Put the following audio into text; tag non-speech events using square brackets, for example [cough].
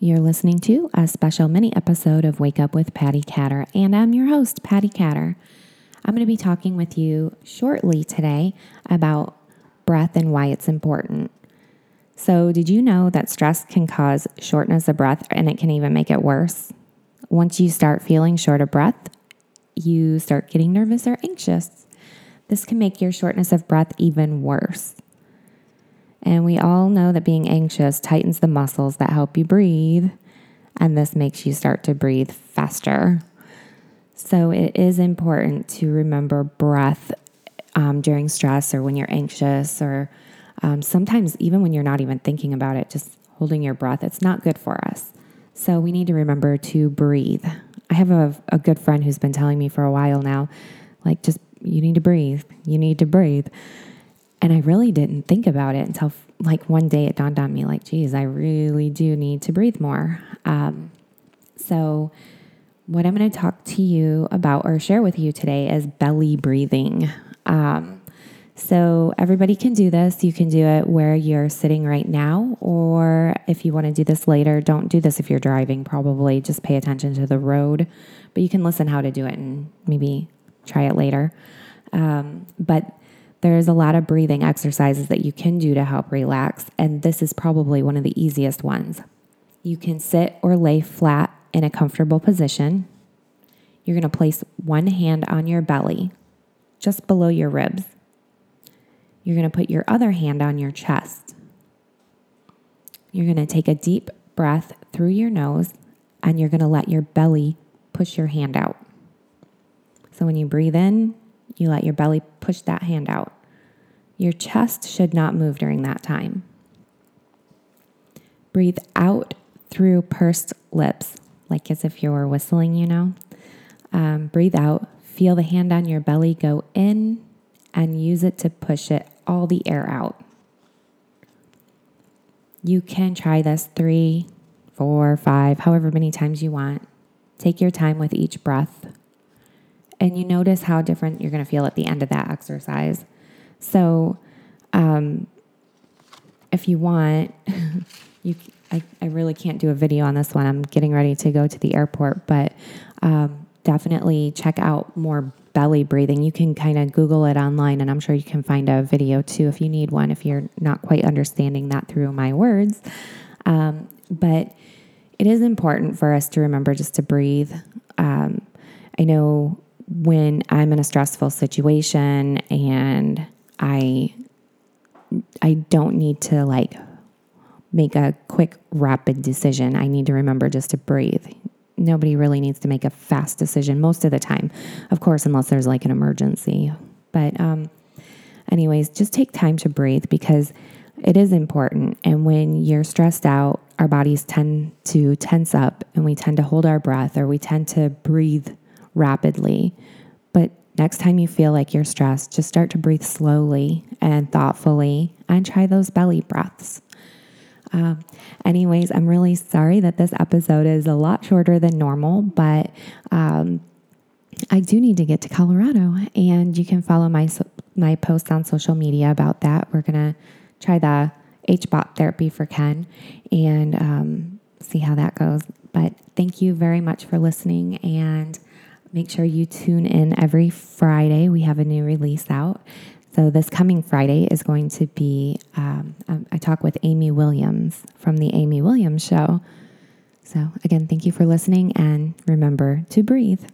You're listening to a special mini episode of Wake Up with Patty Catter, and I'm your host, Patty Catter. I'm going to be talking with you shortly today about breath and why it's important. So, did you know that stress can cause shortness of breath and it can even make it worse? Once you start feeling short of breath, you start getting nervous or anxious. This can make your shortness of breath even worse. And we all know that being anxious tightens the muscles that help you breathe, and this makes you start to breathe faster. So, it is important to remember breath um, during stress or when you're anxious, or um, sometimes even when you're not even thinking about it, just holding your breath. It's not good for us. So, we need to remember to breathe. I have a, a good friend who's been telling me for a while now, like, just you need to breathe. You need to breathe. And I really didn't think about it until like one day it dawned on me like, geez, I really do need to breathe more. Um, so, what I'm going to talk to you about or share with you today is belly breathing. Um, so, everybody can do this. You can do it where you're sitting right now, or if you want to do this later, don't do this if you're driving, probably. Just pay attention to the road. But you can listen how to do it and maybe try it later. Um, but there's a lot of breathing exercises that you can do to help relax, and this is probably one of the easiest ones. You can sit or lay flat in a comfortable position. You're going to place one hand on your belly, just below your ribs. You're going to put your other hand on your chest. You're going to take a deep breath through your nose, and you're going to let your belly push your hand out. So when you breathe in, you let your belly push that hand out. Your chest should not move during that time. Breathe out through pursed lips, like as if you were whistling, you know. Um, breathe out. Feel the hand on your belly go in and use it to push it all the air out. You can try this three, four, five, however many times you want. Take your time with each breath and you notice how different you're going to feel at the end of that exercise. So, um, if you want, [laughs] you I, I really can't do a video on this one. I'm getting ready to go to the airport, but um, definitely check out more belly breathing. You can kind of Google it online, and I'm sure you can find a video too if you need one, if you're not quite understanding that through my words. Um, but it is important for us to remember just to breathe. Um, I know when I'm in a stressful situation and I I don't need to like make a quick rapid decision. I need to remember just to breathe. Nobody really needs to make a fast decision most of the time. Of course, unless there's like an emergency. But um anyways, just take time to breathe because it is important and when you're stressed out, our bodies tend to tense up and we tend to hold our breath or we tend to breathe rapidly. But next time you feel like you're stressed, just start to breathe slowly and thoughtfully and try those belly breaths. Um, anyways, I'm really sorry that this episode is a lot shorter than normal, but um, I do need to get to Colorado, and you can follow my my posts on social media about that. We're gonna try the HBOT therapy for Ken and um, see how that goes. But thank you very much for listening, and Make sure you tune in every Friday. We have a new release out. So, this coming Friday is going to be, um, um, I talk with Amy Williams from The Amy Williams Show. So, again, thank you for listening and remember to breathe.